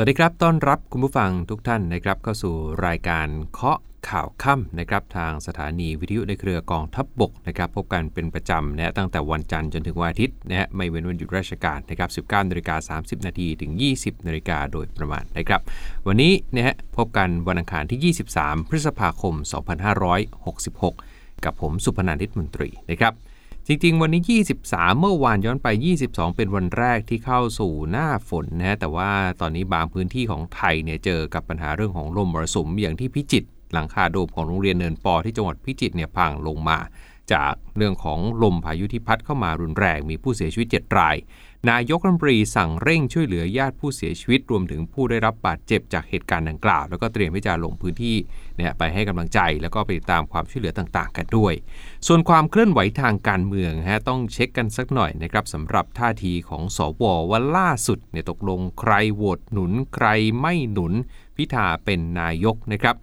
สวัสดีครับ ต้อนรับคุณผู้ฟังทุกท่านนะครับเข้าสู่รายการเคาะข่าวค่ำนะครับทางสถานีวิทยุในเครือกองทัพบบกนะครับพบกันเป็นประจำนะตั้งแต่วันจันทร์จนถึงวันอาทิตย์นะฮะไม่เว้นวันหยุดราชการนะครับ19นาฬิกา30 นาทีถึง 20นาฬิกาโดยประมาณนะครับวันนี้นะฮะพบกันวันอังคารที่ 23 พฤษภาคม 2566 กับผมสุพนันทิตมนตรีนะครับ จริงๆ วันนี้ 23 เมื่อวานย้อนไป 22 เป็นวันแรกที่เข้าสู่หน้าฝนนะแต่ว่าตอนนี้บางพื้นที่ของไทยเนี่ยเจอกับปัญหาเรื่องของลมมรสุมอย่างที่พิจิตรหลังคาโดมของโรงเรียนเนินปอที่จังหวัดพิจิตรเนี่ยพังลงมา จากเรื่องของลมพายุที่พัดเข้ามารุนแรงมีผู้เสียชีวิต 7 ราย นายกรัฐมนตรีสั่งเร่งช่วยเหลือญาติผู้เสียชีวิตรวมถึงผู้ได้รับบาดเจ็บจากเหตุการณ์ดังกล่าว แล้วก็เตรียมที่จะลงพื้นที่ เนี่ยไปให้กำลังใจแล้วก็ไปตามความช่วยเหลือต่างๆ กันด้วย ส่วนความเคลื่อนไหวทางการเมืองฮะต้องเช็คกันสักหน่อยนะครับสำหรับท่าทีของสวว่าล่าสุดเนี่ยตกลงใครโหวตหนุนใครไม่หนุนพิธาเป็นนายกนะครับ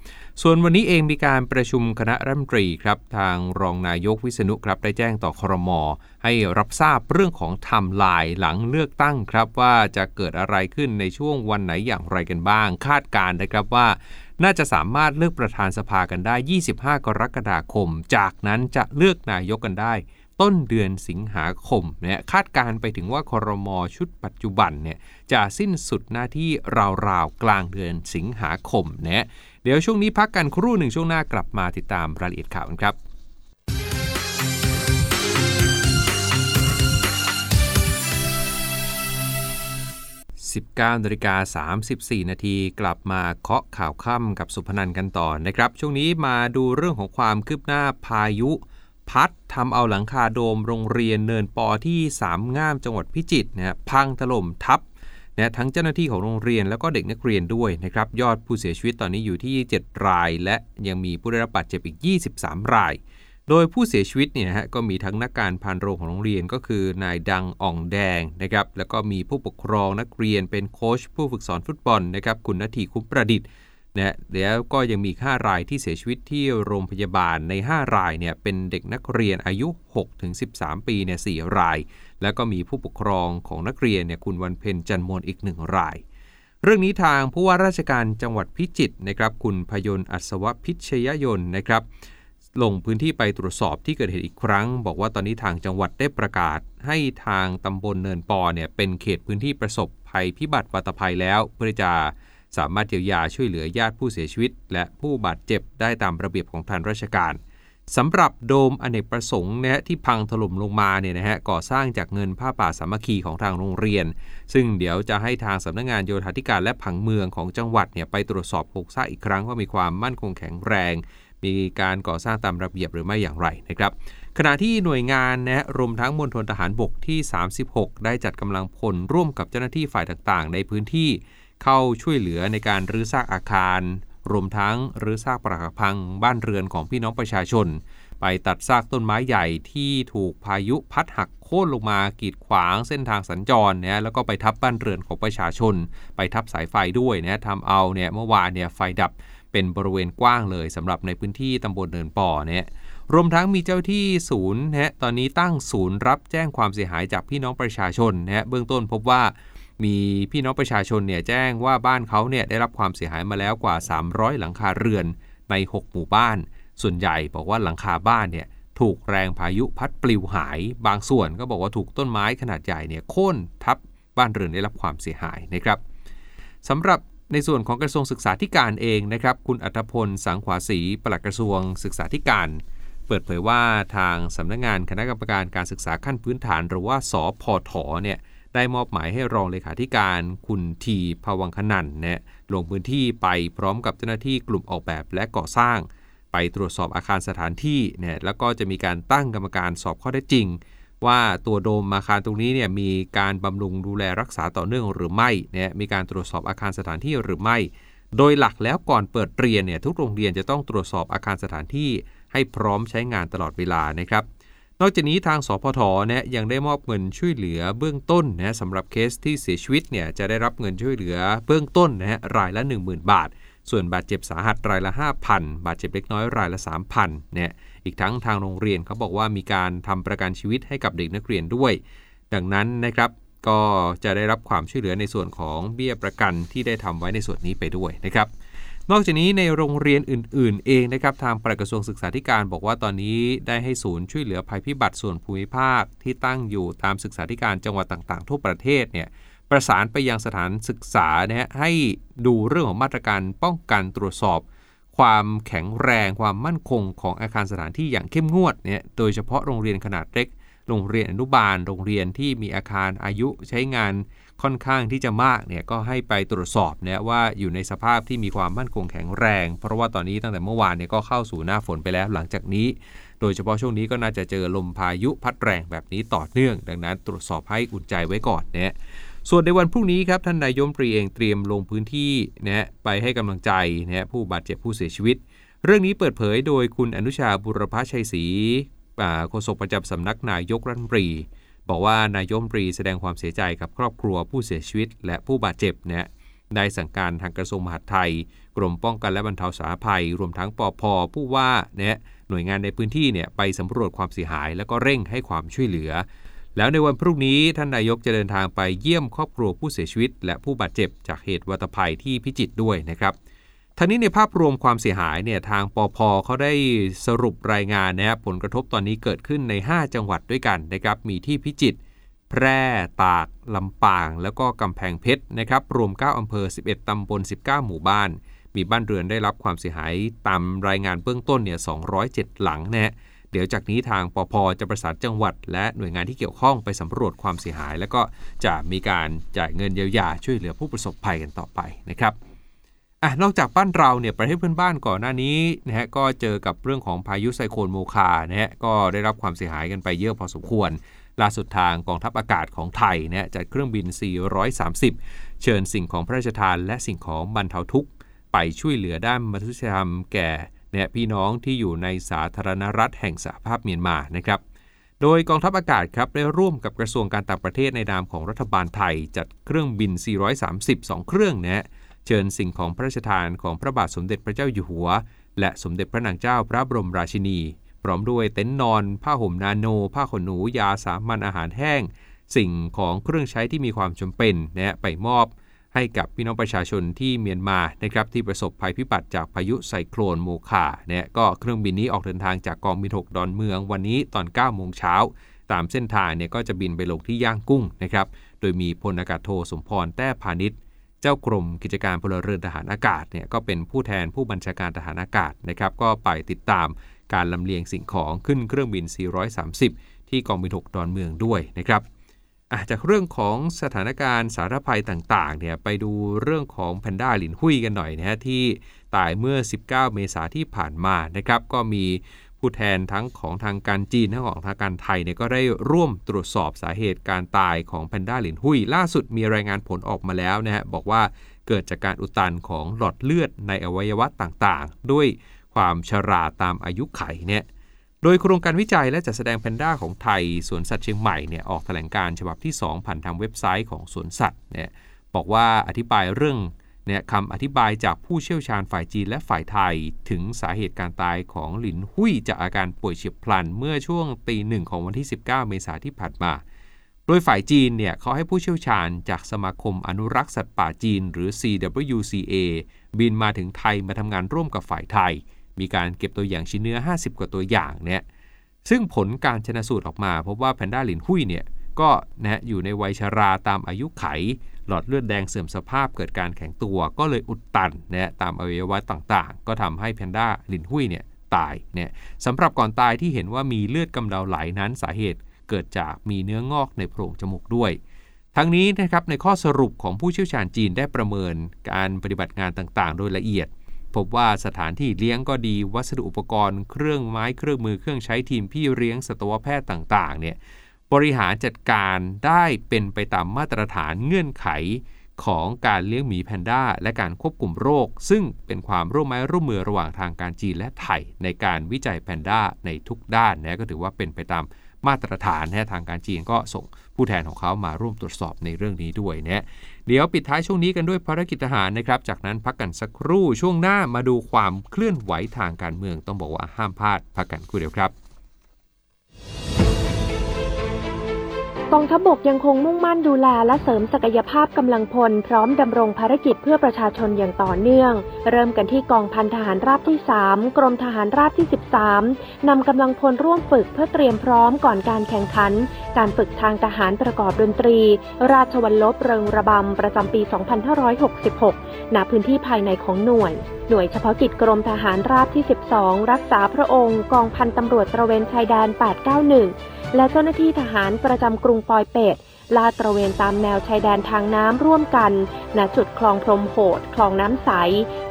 ส่วนวันนี้เองมีการประชุมคณะรัฐมนตรีครับทางรองนายกวิษณุครับได้แจ้งต่อครม ให้รับทราบเรื่องของไทม์ไลน์หลังเลือกตั้งครับว่าจะเกิดอะไรขึ้นในช่วงวันไหนอย่างไรกันบ้าง คาดการณ์นะครับว่า น่าจะสามารถเลือกประธานสภากันได้ 25 กรกฎาคม จากนั้นจะเลือกนายกกันได้ ต้นเดือนสิงหาคมเนี่ยคาดการณ์ไปถึงว่าครมชุดปัจจุบันเนี่ยจะสิ้นสุดหน้าที่ราวๆกลางเดือนสิงหาคมเนี่ยเดี๋ยวช่วงนี้พักกันครู่หนึ่งช่วงหน้ากลับมาติดตามรายละเอียดข่าวกันครับ 19นาฬิกา34 นาทีกลับมาเคาะข่าวค่ำกับสุพนันกันต่อนะครับ ช่วงนี้มาดูเรื่องของความคืบหน้าพายุ พัดทำเอาหลังคาโดมโรงเรียนเนินปอที่สามง่ามจังหวัดพิจิตรนะฮะพังถล่มทับนะทั้งเจ้าหน้าที่ของโรงเรียนแล้วก็เด็กนักเรียนด้วยนะครับยอดผู้เสียชีวิตตอนนี้อยู่ที่ 7 ราย และยังมีผู้ได้รับบาดเจ็บอีก 23 ราย โดยผู้เสียชีวิตเนี่ยฮะก็มีทั้งนักการพานโรงของโรงเรียนก็คือนายดังอ่องแดงนะครับแล้วก็มีผู้ปกครองนักเรียนเป็นโค้ชผู้ฝึกสอนฟุตบอลนะครับคุณนาทีคุ้มประดิษฐ์นะแล้วก็ยังมี5รายที่เสียชีวิตที่โรงพยาบาลใน 5 รายเนี่ยเป็นเด็กนักเรียนอายุ 6-13 ปีเนี่ย4ราย แล้วก็มีผู้ปกครองของนักเรียนเนี่ยคุณวันเพ็ญจันมนอีก1ราย เรื่องนี้ทางผู้ว่าราชการจังหวัดพิจิตรนะครับคุณพยนต์อัศวพิชยยนต์นะครับ ลงพื้นที่ไปตรวจสอบที่เกิดเหตุอีกครั้ง บอกว่าตอนนี้ทางจังหวัดได้ประกาศ ให้ทางตำบลเนินปอเนี่ยเป็นเขตพื้นที่ประสบภัยพิบัติวัตภัยแล้ว เพื่อจะสามารถเยียวยาช่วยเหลือญาติผู้เสียชีวิต และผู้บาดเจ็บได้ตามระเบียบของทางราชการสำหรับโดมอเนกประสงค์นะฮะที่พังถล่มลงมาเนี่ยนะฮะก่อสร้างจากเงินผ้าป่าสามัคคีของทางโรงเรียน ซึ่งเดี๋ยวจะให้ทางสำนักงานโยธาธิการและผังเมืองของจังหวัดเนี่ยไปตรวจสอบโครงสร้างอีกครั้งว่ามีความมั่นคงแข็งแรง มีการก่อสร้างตามระเบียบหรือไม่อย่างไรนะครับ ขณะที่หน่วยงานนะรวมทั้งมณฑลทหารบกที่ 36 ได้จัดกำลังพลร่วมกับเจ้าหน้าที่ฝ่ายต่างๆ ในพื้นที่เข้าช่วยเหลือในการรื้อซากอาคาร รวมทั้งรื้อซากปรักหักพังบ้านเรือนของพี่น้องประชาชน ไปตัดซากต้นไม้ใหญ่ที่ถูกพายุพัดหักโค่นลงมากีดขวางเส้นทางสัญจรเนี่ยแล้วก็ไปทับบ้านเรือนของประชาชน ไปทับสายไฟด้วยนะทำเอาเนี่ยเมื่อวานเนี่ยไฟดับ เป็นบริเวณกว้างเลยสำหรับในพื้นที่ตำบลเนินป่อเนี่ยรวมทั้งมีเจ้าที่ศูนย์นะฮะตอนนี้ตั้งศูนย์รับแจ้งความเสียหายจากพี่น้องประชาชนนะฮะเบื้องต้นพบว่ามีพี่น้องประชาชนเนี่ยแจ้งว่าบ้านเขาเนี่ยได้รับความเสียหายมาแล้วกว่า 300 หลังคาเรือนใน 6 หมู่บ้าน ส่วนใหญ่บอกว่าหลังคาบ้านเนี่ยถูกแรงพายุพัดปลิวหาย บางส่วนก็บอกว่าถูกต้นไม้ขนาดใหญ่เนี่ยโค่นทับบ้านเรือนได้รับความเสียหายนะครับสำหรับ ในส่วนของกระทรวงศึกษาธิการเองนะครับ คุณอัธพล สังขวาศรีปลัดกระทรวงศึกษาธิการ เปิดเผยว่าทางสำนักงงานคณะกรรมการการศึกษาขั้นพื้นฐาน หรือว่าสอพอถอเนี่ยได้มอบหมายให้รองเลขาธิการ คุณทีภวังคนันเนี่ยลงพื้นที่ไปพร้อมกับเจ้าหน้าที่กลุ่มออกแบบและก่อสร้าง ไปตรวจสอบอาคารสถานที่เนี่ยแล้วก็จะมีการตั้งกรรมการสอบข้อเท็จจริง ว่าตัวโดมอาคารตรงนี้เนี่ยมีการบำรุงดูแลรักษาต่อเนื่องหรือไม่เนี่ยมีการตรวจสอบอาคารสถานที่หรือไม่ โดยหลักแล้วก่อนเปิดเรียนเนี่ยทุกโรงเรียนจะต้องตรวจสอบอาคารสถานที่ให้พร้อมใช้งานตลอดเวลานะครับ นอกจากนี้ทางสพทเนี่ยยังได้มอบเงินช่วยเหลือเบื้องต้นนะสำหรับเคสที่เสียชีวิตเนี่ยจะได้รับเงินช่วยเหลือเบื้องต้นนะฮะรายละ 10,000 บาท ส่วนบาดเจ็บสาหัสรายละ 5,000 บาดเจ็บเล็กน้อยรายละ 3,000เนี่ย อีกทั้งทางโรงเรียนเขาบอกว่ามีการทำประกันชีวิตให้กับเด็กนักเรียนด้วย ดังนั้นนะครับก็จะได้รับความช่วยเหลือในส่วนของเบี้ยประกันที่ได้ทำไว้ในส่วนนี้ไปด้วยนะครับนอกจากนี้ในโรงเรียนอื่น ๆ เองนะครับทางปลัดกระทรวงศึกษาธิการบอกว่าตอนนี้ได้ให้ศูนย์ช่วยเหลือภัยพิบัติส่วนภูมิภาคที่ตั้งอยู่ตามศึกษาธิการจังหวัดต่างๆ ทั่วประเทศเนี่ยประสานไปยังสถานศึกษานะฮะให้ดูเรื่องของมาตรการป้องกันตรวจสอบ ความแข็งแรงความมั่นคงของอาคารสถานที่อย่างเข้มงวดเนี่ยโดยเฉพาะโรงเรียนขนาดเล็ก โรงเรียนอนุบาล โรงเรียนที่มีอาคารอายุใช้งานค่อนข้างที่จะมากเนี่ยก็ให้ไปตรวจสอบเนี่ยว่าอยู่ในสภาพที่มีความมั่นคงแข็งแรง เพราะว่าตอนนี้ตั้งแต่เมื่อวานเนี่ยก็เข้าสู่หน้าฝนไปแล้วหลังจากนี้ โดยเฉพาะช่วงนี้ก็น่าจะเจอลมพายุพัดแรงแบบนี้ต่อเนื่อง ดังนั้นตรวจสอบให้อุ่นใจไว้ก่อนเนี่ย ส่วนในวันพรุ่งนี้ครับท่านนายมปรีเองเตรียมลงพื้นที่นะไปให้กำลังใจนะผู้บาดเจ็บผู้เสียชีวิต เรื่องนี้เปิดเผยโดยคุณอนุชาบุรพชัยศรีโฆษกประจำสำนักนายกรัฐมนตรี บอกว่านายมปรีแสดงความเสียใจกับครอบครัวผู้เสียชีวิต และผู้บาดเจ็บนะได้สั่งการทางกระทรวงมหาดไทย กรมป้องกันและบรรเทาสาธารณภัย รวมทั้งปอพผู้ว่าเนี่ยหน่วยงานในพื้นที่เนี่ยไปสำรวจความเสียหาย แล้วก็เร่งให้ความช่วยเหลือ แล้วในวันพรุ่งนี้ท่านนายกจะเดินทางไปเยี่ยมครอบครัวผู้เสียชีวิต และผู้บาดเจ็บจากเหตุวัตภัยที่พิจิตรด้วยนะครับทั้งนี้ในภาพรวมความเสียหายเนี่ยทางปอพเขาได้สรุปรายงานนะครับผลกระทบตอนนี้เกิดขึ้นใน 5 จังหวัดด้วยกันนะครับมีที่พิจิตรแพร่ตาก ลำปาง แล้วก็กำแพงเพชรนะครับรวม 9 อำเภอ 11 ตำบล 19 หมู่บ้าน มีบ้านเรือนได้รับความเสียหายตามรายงานเบื้องต้นเนี่ย207 หลังนะฮะ เดี๋ยวจากนี้ทางปอพจะประสานจังหวัด และหน่วยงานที่เกี่ยวข้องไปสำรวจความเสียหาย แล้วก็จะมีการจ่ายเงินเยียวยาช่วยเหลือผู้ประสบภัยกันต่อไปนะครับอะนอกจากบ้านเราเนี่ยประเทศเพื่อนบ้านก่อนหน้านี้นะฮะก็เจอกับเรื่องของพายุไซโคลนโมคานะฮะก็ได้รับความเสียหายกันไปเยอะพอสมควรล่าสุดทางกองทัพอากาศของไทยเนี่ยจัดเครื่องบิน 430 เชิญสิ่งของพระราชทานและสิ่งของบรรเทาทุกข์ ไปช่วยเหลือด้านมนุษยธรรมแก่ เนี่ยพี่น้องที่อยู่ในสาธารณรัฐแห่งสหภาพเมียนมานะครับ โดยกองทัพอากาศครับได้ร่วมกับกระทรวงการต่างประเทศในนามของรัฐบาลไทย จัดเครื่องบิน 432 เครื่องนะเชิญสิ่งของพระราชทานของพระบาทสมเด็จพระเจ้าอยู่หัว และสมเด็จพระนางเจ้าพระบรมราชินี พร้อมด้วยเต็นท์นอน ผ้าห่มนาโน ผ้าขนหนู ยาสามัญอาหารแห้ง สิ่งของเครื่องใช้ที่มีความจำเป็นนะไปมอบ ให้กับพี่น้องประชาชนที่เมียนมานะครับที่ประสบภัยพิบัติจากพายุไซโคลนโมคาเนี่ยก็เครื่องบินนี้ออกเดินทางจากกองบิน 6 ดอนเมืองวันนี้ตอน9โมงเช้าตามเส้นทางเนี่ยก็จะบินไปลงที่ย่างกุ้งนะครับโดยมีพลอากาศโทสมพรแต้พาณิชย์เจ้ากรมกิจการพลเรือนทหารอากาศเนี่ยก็เป็นผู้แทนผู้บัญชาการทหารอากาศนะครับก็ไปติดตามการลำเลียงสิ่งของขึ้นเครื่องบิน 430 ที่กองบิน 6 ดอนเมืองด้วยนะครับ จากเรื่องของสถานการณ์สารภัยต่างๆเนี่ยไปดูเรื่องของแพนด้าหลินหุยกันหน่อยนะฮะที่ตายเมื่อ 19 เมษาที่ผ่านมานะครับ ก็มีผู้แทนทั้งของทางการจีนทั้งของทางการไทยเนี่ยก็ได้ร่วมตรวจสอบสาเหตุการตายของแพนด้าหลินหุย ล่าสุดมีรายงานผลออกมาแล้วนะฮะบอกว่าเกิดจากการอุดตันของหลอดเลือดในอวัยวะต่างๆ ด้วยความชราตามอายุไขเนี่ย โดยโครงการวิจัยและจัดแสดงแพนด้าของไทยสวนสัตว์เชียงใหม่เนี่ยออกแถลงการฉบับที่ 2 ผ่านทางเว็บไซต์ของสวนสัตว์เนี่ยบอกว่าอธิบายเรื่องเนี่ยคำอธิบายจากผู้เชี่ยวชาญฝ่ายจีนและฝ่ายไทย ถึงสาเหตุการตายของหลินหุยจากอาการป่วยเฉียบพลัน เมื่อช่วงตีหนึ่งของวันที่ 19 เมษายนที่ผ่านมา โดยฝ่ายจีนเนี่ยเขาให้ผู้เชี่ยวชาญจากสมาคมอนุรักษ์สัตว์ป่าจีน หรือ CWCA บินมาถึงไทยมาทำงานร่วมกับฝ่ายไทย มีการเก็บตัวอย่างชิ้นเนื้อ 50 กว่าตัวอย่างเนี่ยซึ่งผลการชนะสูตรออกมา พบว่าแพนด้าหลินหุยเนี่ยก็นะอยู่ในวัยชาราตามอายุไข หลอดเลือดแดงเสื่อมสภาพเกิดการแข็งตัวก็เลยอุดตันนะตามอวัยวะต่างๆ ก็ทำให้แพนด้าหลินหุยเนี่ยตายเนี่ยสำหรับก่อนตายที่เห็นว่ามีเลือดกำเดาไหลนั้นสาเหตุเกิดจากมีเนื้องอกในโพรงจมูกด้วย ทั้งนี้นะครับในข้อสรุปของผู้เชี่ยวชาญจีนได้ประเมินการปฏิบัติงานต่างๆ โดยละเอียด พบว่าสถานที่เลี้ยงก็ดีวัสดุอุปกรณ์เครื่องไม้เครื่องมือเครื่องใช้ทีมพี่เลี้ยงสัตวแพทย์ต่างๆเนี่ยบริหารจัดการได้เป็นไปตามมาตรฐานเงื่อนไขของการเลี้ยงหมีแพนด้าและการควบคุมโรค ซึ่งเป็นความร่วมไม้ร่วมมือระหว่างทางการจีนและไทยในการวิจัยแพนด้าในทุกด้านนะก็ถือว่าเป็นไปตาม มาตรฐานนะทางการจีนก็ส่งผู้แทนของเขามาร่วมตรวจสอบในเรื่องนี้ด้วยนะเดี๋ยวปิดท้ายช่วงนี้กันด้วยภารกิจทหารนะครับ จากนั้นพักกันสักครู่ช่วงหน้ามาดูความเคลื่อนไหวทางการเมือง ต้องบอกว่าห้ามพลาดพักกันคู่เดียวครับ องทัพบกยังคงมุ่งมั่นดูแลและเสริมศักยภาพกำลังพล พร้อมดำรงภารกิจเพื่อประชาชนอย่างต่อเนื่อง เริ่มกันที่กองพันทหารราบที่ 3 กรมทหารราบที่ 13 นำกำลังพลร่วมฝึกเพื่อเตรียมพร้อมก่อนการแข่งขัน การฝึกทางทหารประกอบดนตรี ราชวัลลบเริงระบำ ประจำปี 2566 ณ พื้นที่ภายในของหน่วยหน่วยเฉพาะกิจกรมทหารราบที่ 12 รักษาพระองค์ กองพันตำรวจตระเวนชายแดน 891 และเจ้าหน้าที่ทหารประจำกรุงปอยเปตลาดตระเวนตามแนวชายแดนทางน้ำร่วมกัน ณ จุดคลองพรมโหด คลองน้ำใส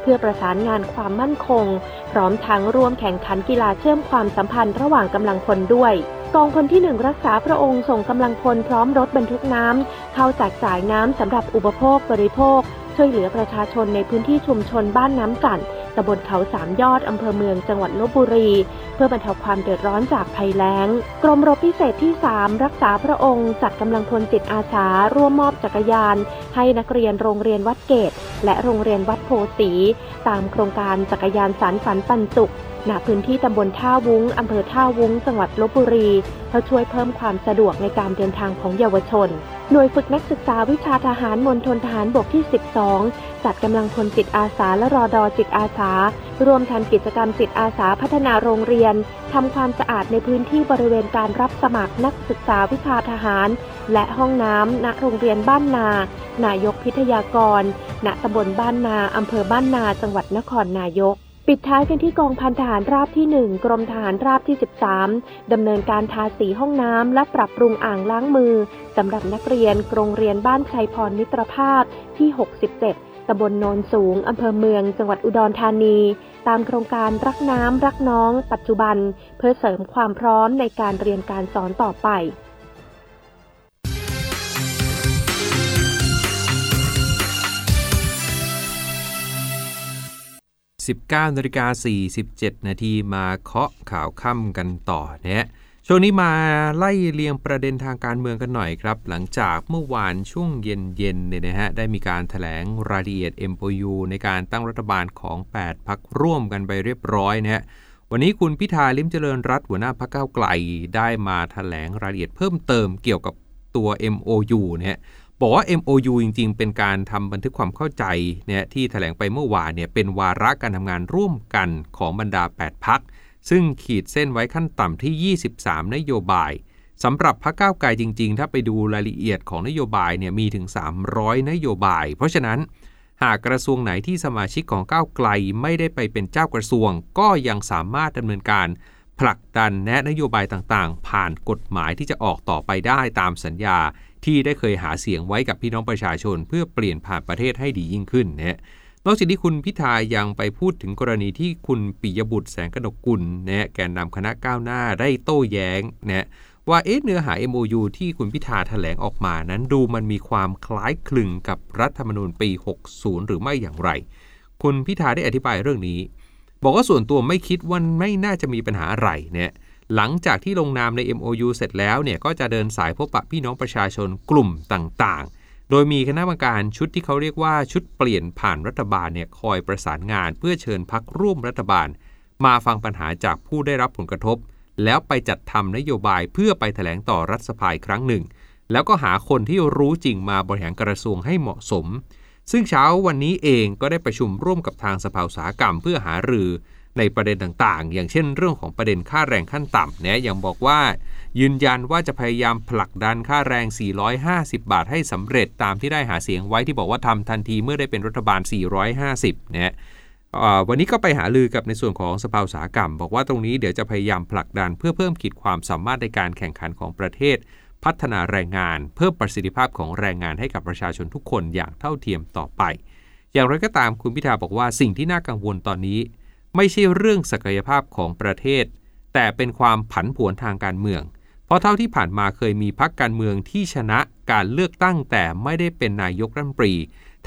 เพื่อประสานงานความมั่นคง พร้อมทั้งร่วมแข่งขันกีฬาเชื่อมความสัมพันธ์ระหว่างกำลังพลด้วย กองพลที่หนึ่งรักษาพระองค์ส่งกำลังพลพร้อมรถบรรทุกน้ำเข้าแจกจ่ายน้ำสำหรับอุปโภคบริโภค ช่วยเหลือประชาชนในพื้นที่ชุมชนบ้านน้ำจัน ตำบลเขาสามยอดอำเภอเมืองจังหวัดลบบุรี เพื่อบรรเทาความเดือดร้อนจากภัยแล้ง กรมรบพิเศษที่ 3 รักษาพระองค์จัดกำลังพลจิตอาสาร่วมมอบจักรยาน ให้นักเรียนโรงเรียนวัดเกตและโรงเรียนวัดโพสีตามโครงการจักรยานสารฝันปันสุข ณพื้นที่ตำบลท่าวุ้งอำเภอท่าวุ้ง จังหวัดลบบุรีเพื่อช่วยเพิ่มความสะดวกในการเดินทางของเยาวชน หน่วยฝึกนักศึกษาวิชาทหารมณฑลทหารบกที่ 12 จัดกำลังพลจิตอาสาและรอดอจิตอาสารวมทันกิจกรรมจิตอาสาพัฒนาโรงเรียนทำความสะอาดในพื้นที่บริเวณการรับสมัครนักศึกษาวิชาทหาร และห้องน้ำณโรงเรียนบ้านนา นายกพิทยากร ณตำบลบ้านนาอำเภอบ้านนา จังหวัดนครนายก ปิดท้ายกันที่กองพันทหารราบที่ 1 กรมทหารราบที่ 13 ดำเนินการทาสีห้องน้ำและปรับปรุงอ่างล้างมือสำหรับนักเรียนโรงเรียนบ้านชัยพรมิตรภาพที่ 67 ตำบลโนนสูง อำเภอเมือง จังหวัดอุดรธานี ตามโครงการรักน้ำรักน้อง ปัจจุบัน เพื่อเสริมความพร้อมในการเรียนการสอนต่อไป 19นาฬิกา47 นาทีมาเคาะข่าวค่ำกันต่อนี่ยช่วงนี้มาไล่เรียงประเด็นทางการเมืองกันหน่อยครับ หลังจากเมื่อวานช่วงเย็นๆเนี่ยนะฮะได้มีการถแถลงรายละเอียด MOU ในการตั้งรัฐบาลของ 8พักร่วมกันไปเรียบร้อยนะฮะวันนี้คุณพิธาลิมเจริญรัตหัวหน้าพักเก้าไกล ได้มาถแถลงรายละเอียดเพิ่มเติมเกี่ยวกับตัว MOU เนี่ย บอกว่า MOU จริง ๆ เป็นการทำบันทึกความเข้าใจเนี่ยที่ถแถลงไปเมื่อวานเนี่ยเป็นวาระการทำงานร่วมกันของบรรดา 8 พัก ซึ่งขีดเส้นไว้ขั้นต่ำที่ 23 นโยบายสำหรับพรรคก้าวไกลจริง ๆ ถ้าไปดูรายละเอียดของนโยบายเนี่ยมีถึง 300 นโยบาย เพราะฉะนั้น หากกระทรวงไหนที่สมาชิกของก้าวไกลไม่ได้ไปเป็นเจ้ากระทรวง ก็ยังสามารถดำเนินการผลักดันแนะนโยบายต่างๆ ผ่านกฎหมายที่จะออกต่อไปได้ตามสัญญา ที่ได้เคยหาเสียงไว้กับพี่น้องประชาชน เพื่อเปลี่ยนผ่านประเทศให้ดียิ่งขึ้นนะนอกจากนี้คุณพิธายังไปพูดถึงกรณีที่คุณปิยบุตรแสงกนกกุลนะแกนนำคณะก้าวหน้าได้โต้แย้งนะว่าเอ๊ะเนื้อหา MOU ที่คุณพิธาแถลงออกมานั้นดูมันมีความคล้ายคลึงกับรัฐธรรมนูญปี 60 หรือไม่อย่างไร คุณพิธาได้อธิบายเรื่องนี้ บอกว่าส่วนตัวไม่คิดว่าไม่น่าจะมีปัญหาอะไรเนี่ย หลังจากที่ลงนามใน MOU เสร็จแล้วเนี่ยก็จะเดินสายพบปะพี่น้องประชาชนกลุ่มต่างๆ โดยมีคณะกรรมการชุดที่เขาเรียกว่าชุดเปลี่ยนผ่านรัฐบาลเนี่ยคอยประสานงานเพื่อเชิญพักร่วมรัฐบาล มาฟังปัญหาจากผู้ได้รับผลกระทบ แล้วไปจัดทำนโยบายเพื่อไปแถลงต่อรัฐสภาครั้งหนึ่ง แล้วก็หาคนที่รู้จริงมาบริหารกระทรวงให้เหมาะสม ซึ่งเช้าวันนี้เองก็ได้ประชุมร่วมกับทางสภาอุตสาหกรรม เพื่อหารือ ในประเด็นต่างๆ อย่างเช่นเรื่องของประเด็นค่าแรงขั้นต่ำเนี่ยยังบอกว่า ยืนยันว่าจะพยายามผลักดันค่าแรง 450 บาทให้สำเร็จตามที่ได้หาเสียงไว้ที่บอกว่าทำทันทีเมื่อได้เป็นรัฐบาล 450เนี่ยวันนี้ก็ไปหาลือกับในส่วนของสภาอุตสาหกรรม บอกว่าตรงนี้เดี๋ยวจะพยายามผลักดันเพื่อเพิ่มขีดความสามารถในการแข่งขันของประเทศ พัฒนาแรงงาน เพิ่มประสิทธิภาพของแรงงานให้กับประชาชนทุกคนอย่างเท่าเทียมต่อไป อย่างไรก็ตามคุณพิธาบอกว่าสิ่งที่น่ากังวลตอนนี้ ไม่ใช่เรื่องศักยภาพของประเทศ แต่เป็นความผันผวนทางการเมือง เพราะเท่าที่ผ่านมาเคยมีพักการเมืองที่ชนะการเลือกตั้งแต่ไม่ได้เป็นนายกรัฐมนตรี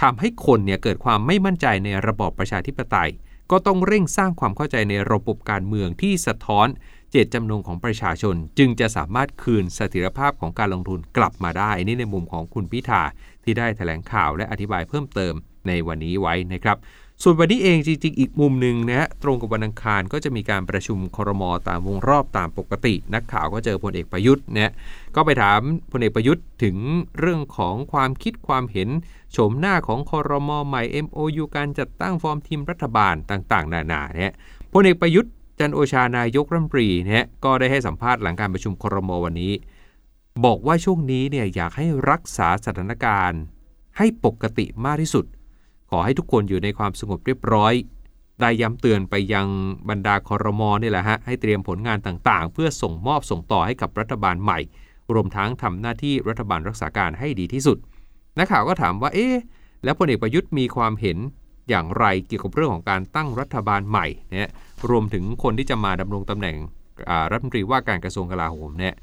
ทำให้คนเนี่ยเกิดความไม่มั่นใจในระบอบประชาธิปไตย ก็ต้องเร่งสร้างความเข้าใจในระบบการเมืองที่สะท้อนเจตจำนงของประชาชน จึงจะสามารถคืนเสถียรภาพของการลงทุนกลับมาได้นี่ในมุมของคุณพิธาที่ได้แถลงข่าวและอธิบายเพิ่มเติมในวันนี้ไว้นะครับ ส่วนวันนี้เองจริงๆ อีกมุมหนึ่งนะฮะตรงกับวันอังคารก็จะมีการประชุมครมตามวงรอบตามปกติ นักข่าวก็เจอพลเอกประยุทธ์เนี่ยก็ไปถามพลเอกประยุทธ์ถึงเรื่องของความคิดความเห็นโฉมหน้าของคอรมอใหม่ MOU การจัดตั้งฟอร์มทีมรัฐบาลต่างๆ นานาเนี่ยพลเอกประยุทธ์จันโอชานายกรัฐมนตรีเนี่ยก็ได้ให้สัมภาษณ์หลังการประชุมคอรมอวันนี้ บอกว่าช่วงนี้เนี่ยอยากให้รักษาสถานการณ์ ให้ปกติมากที่สุด ขอให้ทุกคนอยู่ในความสงบเรียบร้อย ได้ย้ำเตือนไปยังบรรดาคอรมอนี่แหละฮะให้เตรียมผลงานต่างๆ เพื่อส่งมอบส่งต่อให้กับรัฐบาลใหม่ รวมทั้งทำหน้าที่รัฐบาลรักษาการให้ดีที่สุดนักข่าวก็ถามว่าเอ๊ะแล้วพลเอกประยุทธ์มีความเห็นอย่างไรเกี่ยวกับเรื่องของการตั้งรัฐบาลใหม่เนี่ยรวมถึงคนที่จะมาดำรงตำแหน่งรัฐมนตรีว่าการกระทรวงกลาโหมเนี่ย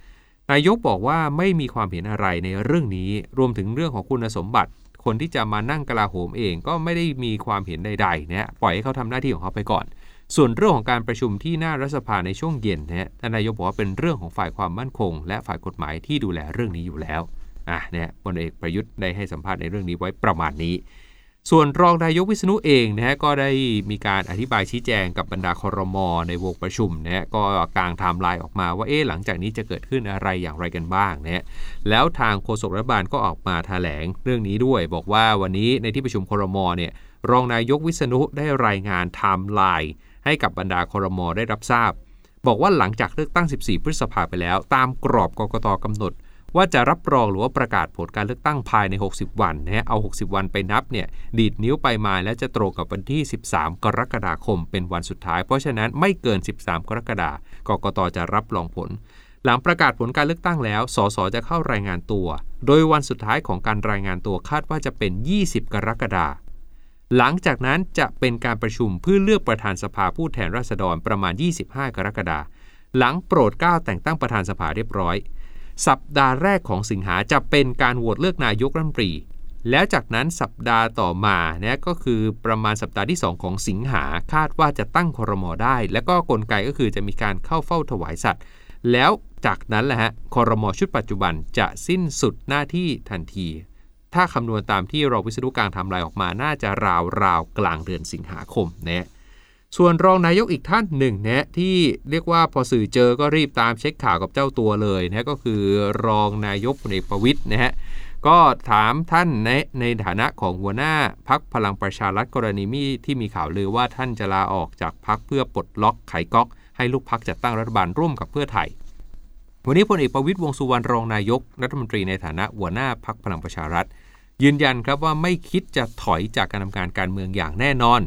นายกบอกว่าไม่มีความเห็นอะไรในเรื่องนี้ รวมถึงเรื่องของคุณสมบัติ คนที่จะมานั่งกลาโหมเองก็ไม่ได้มีความเห็นใดๆเนี่ยปล่อยให้เขาทำหน้าที่ของเขาไปก่อน ส่วนเรื่องของการประชุมที่หน้ารัฐสภาในช่วงเย็นเนี่ยนายกบอกว่าเป็นเรื่องของฝ่ายความมั่นคง และฝ่ายกฎหมายที่ดูแลเรื่องนี้อยู่แล้วอะเนี่ยพลเอกประยุทธ์ได้ให้สัมภาษณ์ในเรื่องนี้ไว้ประมาณนี้ ส่วนรองนายกวิษณุเองนะฮะก็ได้มีการอธิบายชี้แจงกับบรรดาคอรมอในวงประชุมนะฮะก็กางไทม์ไลน์ออกมาว่าเอ๊ะหลังจากนี้จะเกิดขึ้นอะไรอย่างไรกันบ้างนะฮะแล้วทางโฆษกรัฐบาลก็ออกมาแถลงเรื่องนี้ด้วย บอกว่าวันนี้ในที่ประชุมคอรมอเนี่ยรองนายกวิษณุได้รายงานไทม์ไลน์ให้กับบรรดาคอรมอได้รับทราบ บอกว่าหลังจากเลือกตั้ง 14 พฤษภาไปแล้ว ตามกรอบกกตกำหนด ว่าจะรับรองหรือว่าประกาศผลการเลือกตั้งภายใน 60 วันนะฮะเอา 60 วันไปนับเนี่ยดีดนิ้วไปมาแล้วจะตรงกับวันที่ 13 กรกฎาคมเป็นวันสุดท้าย เพราะฉะนั้นไม่เกิน 13 กรกฎาคมกกตจะรับรองผล หลังประกาศผลการเลือกตั้งแล้ว สสจะเข้ารายงานตัว โดยวันสุดท้ายของการรายงานตัวคาดว่าจะเป็น 20 กรกฎาคมหลังจากนั้นจะเป็นการประชุมเพื่อเลือกประธานสภาผู้แทนราษฎรประมาณ 25 กรกฎาคมหลังโปรดเกล้าแต่งตั้งประธานสภาเรียบร้อย สัปดาห์แรกของสิงหาจะเป็นการโหวตเลือกนายกรัฐมนตรี แล้วจากนั้นสัปดาห์ต่อมาเนี่ยก็คือประมาณสัปดาห์ที่ 2 ของสิงหาคาดว่าจะตั้งครมอได้ แล้วก็กลไกก็คือจะมีการเข้าเฝ้าถวายสัตว์ แล้วจากนั้นแหละฮะครมอชุดปัจจุบันจะสิ้นสุดหน้าที่ทันที ถ้าคำนวณตามที่รอวิศนุการทำลายออกมาน่าจะราวราวกลางเดือนสิงหาคมเนี่ย ส่วนรองนายกอีกท่านหนึ่งนะที่เรียกว่าพอสื่อเจอก็รีบตามเช็คข่าวกับเจ้าตัวเลยนะก็คือรองนายกพลเอกประวิทย์นะฮะก็ถามท่านในในฐานะของหัวหน้าพักพลังประชารัฐกรณีมีที่มีข่าวลือว่าท่านจะลาออกจากพักเพื่อปลดล็อกไขก๊อก ให้ลูกพักจัดตั้งรัฐบาลร่วมกับเพื่อไทย วันนี้พลเอกประวิตยวงสุวรรณรองนายก รัฐมนตรีในฐานะหัวหน้าพักพลังประชารัฐ ยืนยันครับว่าไม่คิดจะถอยจากการทำงานการเมืองอย่างแน่นอน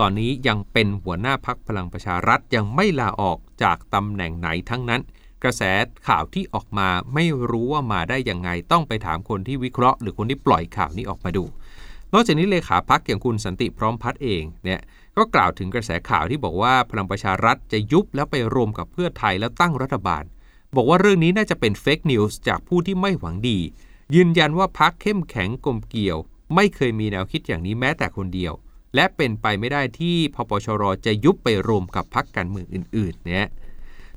ตอนนี้ยังเป็นหัวหน้าพักพลังประชารัฐยังไม่ลาออกจากตำแหน่งไหนทั้งนั้น กระแสข่าวที่ออกมาไม่รู้ว่ามาได้ยังไงต้องไปถามคนที่วิเคราะห์ หรือคนที่ปล่อยข่าวนี้ออกมาดู นอกจากนี้เลขาพักอย่างคุณสันติพร้อมพัฒเองเนี่ยก็กล่าวถึงกระแสข่าวที่บอกว่าพลังประชารัฐจะยุบแล้วไปรวมกับเพื่อไทยแล้วตั้งรัฐบาล บอกว่าเรื่องนี้น่าจะเป็น fake news จากผู้ที่ไม่หวังดี ยืนยันว่าพรรคเข้มแข็งกลมเกลียว ไม่เคยมีแนวคิดอย่างนี้แม้แต่คนเดียว และเป็นไปไม่ได้ที่พปชรจะยุบไปรวมกับพรรคการเมืองอื่นๆเนี่ย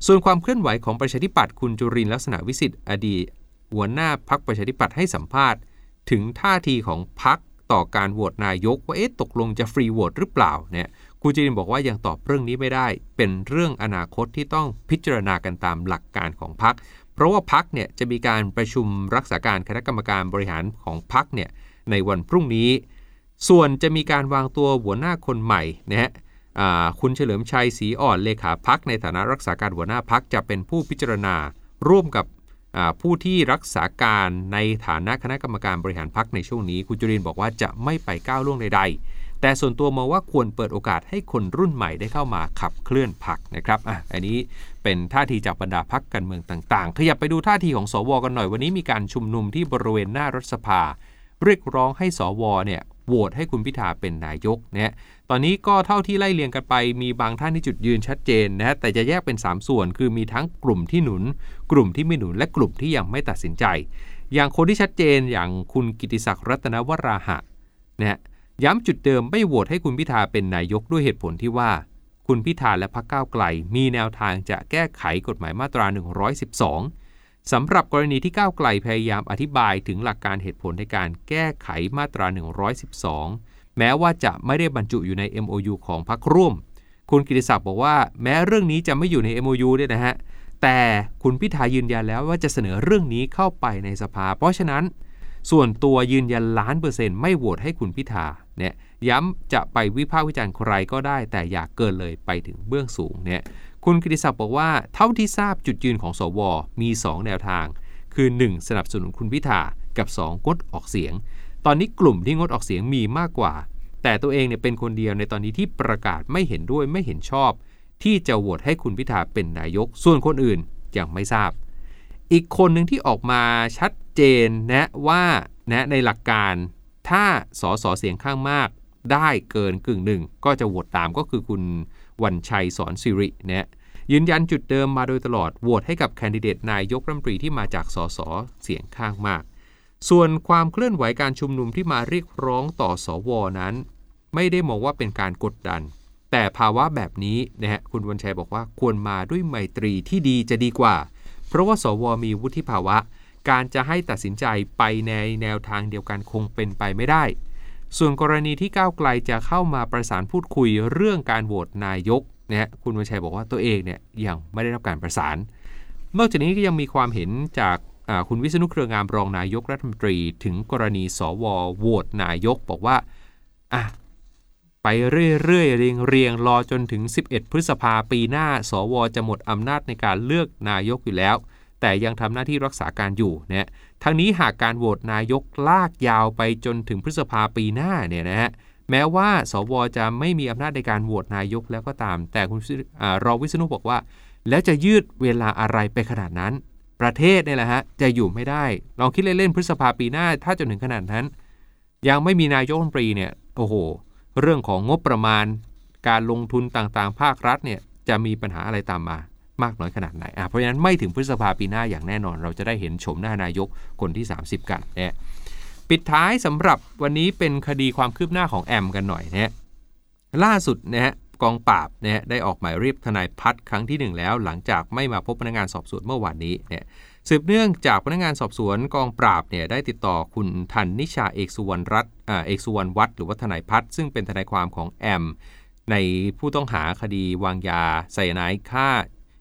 ส่วนความเคลื่อนไหวของประชาธิปัตย์คุณจุรินทร์ลักษณวิศิษฏ์อดีตหัวหน้าพรรคประชาธิปัตย์ให้สัมภาษณ์ ถึงท่าทีของพรรคต่อการโหวตนายกว่าเอ๊ะตกลงจะ free vote หรือเปล่าเนี่ยคุณจุรินทร์บอกว่ายังตอบเรื่องนี้ไม่ได้ เป็นเรื่องอนาคตที่ต้องพิจารณากันตามหลักการของพักเพราะว่าพักเนี่ยจะมีการประชุมรักษาการคณะกรรมการบริหารของพักเนี่ยในวันพรุ่งนี้ ส่วนจะมีการวางตัวหัวหน้าคนใหม่นะฮะคุณเฉลิมชัยศรีอ่อนเลขาพักในฐานะรักษาการหัวหน้าพักจะเป็นผู้พิจารณาร่วมกับผู้ที่รักษาการในฐานะคณะกรรมการบริหารพักในช่วงนี้ คุณจุรินบอกว่าจะไม่ไปก้าวล่วงใดๆ แต่ส่วนตัวมองว่าควรเปิดโอกาสให้คนรุ่นใหม่ได้เข้ามาขับเคลื่อนพักนะครับอะอันนี้เป็นท่าทีจากบรรดาพักการเมืองต่างๆ ขยับไปดูท่าทีของสวกันหน่อยวันนี้มีการชุมนุมที่บริเวณหน้ารัฐสภา เรียกร้องให้สวเนี่ย โหวตให้คุณพิธาเป็นนายกนะตอนนี้ก็เท่าที่ไล่เรียงกันไป มีบางท่านที่จุดยืนชัดเจนนะแต่จะแยกเป็น 3 ส่วน คือมีทั้งกลุ่มที่หนุน กลุ่มที่ไม่หนุนและกลุ่มที่ยังไม่ตัดสินใจ อย่างคนที่ชัดเจนอย่างคุณกิติศักดิ์รัตนวราหะนะย้ำจุดเดิมไม่โหวตให้คุณพิธาเป็นนายกด้วยเหตุผลที่ว่า คุณพิธาและพรรคก้าวไกล มีแนวทางจะแก้ไขกฎหมายมาตรา 112 สำหรับกรณีที่ก้าวไกลพยายามอธิบายถึงหลักการเหตุผลในการแก้ไขมาตรา 112 แม้ว่าจะไม่ได้บรรจุอยู่ใน MOU ของพรรคร่วม คุณกิติศักดิ์บอกว่าแม้เรื่องนี้จะไม่อยู่ใน MOU เนี่ยนะฮะแต่คุณพิธายืนยันแล้วว่าจะเสนอเรื่องนี้เข้าไปในสภา เพราะฉะนั้น ส่วนตัวยืนยันล้านเปอร์เซ็นต์ไม่โหวตให้คุณพิธาเนี่ยย้ำจะไปวิพากษ์วิจารณ์ใครก็ได้ แต่อย่าเกินเลยไปถึงเบื้องสูงเนี่ยคุณกิติศักดิ์บอกว่าเท่าที่ทราบจุดยืนของสว มี 2 แนวทาง คือ 1 สนับสนุนคุณพิธากับ 2 งดออกเสียง ตอนนี้กลุ่มที่งดออกเสียงมีมากกว่า แต่ตัวเองเนี่ยเป็นคนเดียวในตอนนี้ที่ประกาศไม่เห็นด้วยไม่เห็นชอบ ที่จะโหวตให้คุณพิธาเป็นนายก ส่วนคนอื่นยังไม่ทราบ อีกคนหนึ่งที่ออกมาชัดเจนนะว่านะในหลักการถ้าสอสอเสียงข้างมากได้เกินกึ่งหนึ่งก็จะโหวตตามก็คือคุณวันชัยสอนสิรินะยืนยันจุดเดิมมาโดยตลอดโหวตให้กับแคนดิเดตนายกรัฐมนตรีที่มาจากสสเสียงข้างมาก ส่วนความเคลื่อนไหวการชุมนุมที่มาเรียกร้องต่อสวนั้น ไม่ได้มองว่าเป็นการกดดัน แต่ภาวะแบบนี้นะฮะคุณวันชัยบอกว่าควรมาด้วยไมตรีที่ดีจะดีกว่า เพราะว่าสวมีวุฒิภาวะ การจะให้ตัดสินใจไปในแนวทางเดียวกันคงเป็นไปไม่ได้ ส่วนกรณีที่ก้าวไกลจะเข้ามาประสานพูดคุยเรื่องการโหวตนายกนะคุณวันชัยบอกว่าตัวเองเนี่ยยังไม่ได้รับการประสาน นอกจากนี้ก็ยังมีความเห็นจากคุณวิษณุเครืองามรองนายกรัฐมนตรี ถึงกรณีสวโหวตนายกบอกว่าอะ ไปเรื่อยๆ เรียงเรียงรอจนถึง 11 พฤษภาปีหน้า สวจะหมดอำนาจในการเลือกนายกอยู่แล้ว แต่ยังทำหน้าที่รักษาการอยู่เนี่ยทั้งนี้หากการโหวตนายกลากยาวไปจนถึงพฤษภาปีหน้าเนี่ยนะฮะแม้ว่า สวจะไม่มีอำนาจในการโหวตนายกแล้วก็ตาม แต่คุณรอวิษณุบอกว่า แล้วจะยืดเวลาอะไรไปขนาดนั้น ประเทศเนี่ยแหละฮะจะอยู่ไม่ได้ ลองคิดเล่นๆพฤษภาปีหน้า ถ้าจนถึงขนาดนั้น ยังไม่มีนายกรัฐมนตรีเนี่ยโอ้โห เรื่องของงบประมาณ การลงทุนต่างๆ ภาครัฐเนี่ยจะมีปัญหาอะไรตามมามากน้อยขนาดไหนอะเพราะฉะนั้นไม่ถึงพฤษภาปีหน้าอย่างแน่นอน เราจะได้เห็นชมหน้านายกคนที่ 30 กันเนี่ยปิดท้ายสำหรับวันนี้เป็นคดีความคืบหน้าของแอมกันหน่อยนะล่าสุดนะฮะกองปราบนะได้ออกหมายเรียกทนายพัฒครั้งที่ 1 แล้ว หลังจากไม่มาพบพนักงานสอบสวนเมื่อวานนี้เนี่ย สืบเนื่องจากพนักงานสอบสวนกองปราบเนี่ยได้ติดต่อคุณทันนิชาเอกสุวรรณรัตน์เอกสุวรรณวัฒน์หรือว่าทนายพัฒน์ซึ่งเป็นทนายความของแอม ในผู้ต้องหาคดีวางยาไซยาไนด์ฆ่า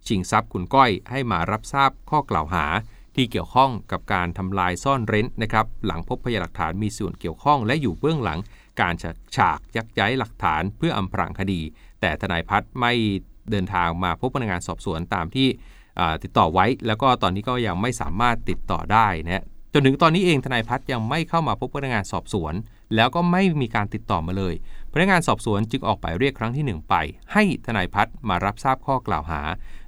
ชิงทรัพย์คุณก้อยให้มารับทราบข้อกล่าวหาที่เกี่ยวข้องกับการทำลายซ่อนเร้นนะครับหลังพบพยานหลักฐานมีส่วนเกี่ยวข้อง และอยู่เบื้องหลังการฉากยักย้ายหลักฐานเพื่ออำพรางคดี แต่ทนายพัฒน์ไม่เดินทางมาพบพนักงานสอบสวนตามที่ ติดต่อไว้ แล้วก็ตอนนี้ก็ยังไม่สามารถติดต่อได้นะจนถึงตอนนี้เองทนายพัฒน์ยังไม่เข้ามาพบพนักงานสอบสวน แล้วก็ไม่มีการติดต่อมาเลย พนักงานสอบสวนจึงออกหมายเรียกครั้งที่ 1 ไป ให้ทนายพัฒน์มารับทราบข้อกล่าวหา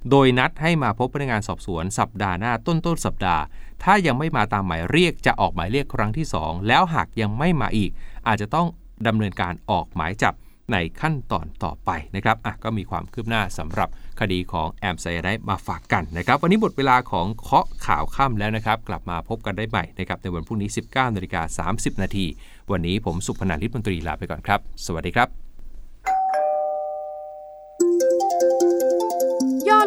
โดยนัดให้มาพบพนักงานสอบสวน สัปดาห์หน้าต้นต้นสัปดาห์ ถ้ายังไม่มาตามหมายเรียกจะออกหมายเรียกครั้งที่ 2 แล้วหากยังไม่มาอีก อาจจะต้องดำเนินการออกหมายจับ ในขั้นตอนต่อไปนะครับอะก็มีความคืบหน้าสำหรับคดีของแอมไซยไรมาฝากกันนะครับวันนี้หมดเวลาของเคาะข่าวค่ำแล้วนะครับกลับมาพบกันได้ใหม่นะครับในวันพรุ่งนี้ 19นาฬิกา30 นาทีวันนี้ผมสุพนันทิพย์มนตรีลาไปก่อนครับ สวัสดีครับ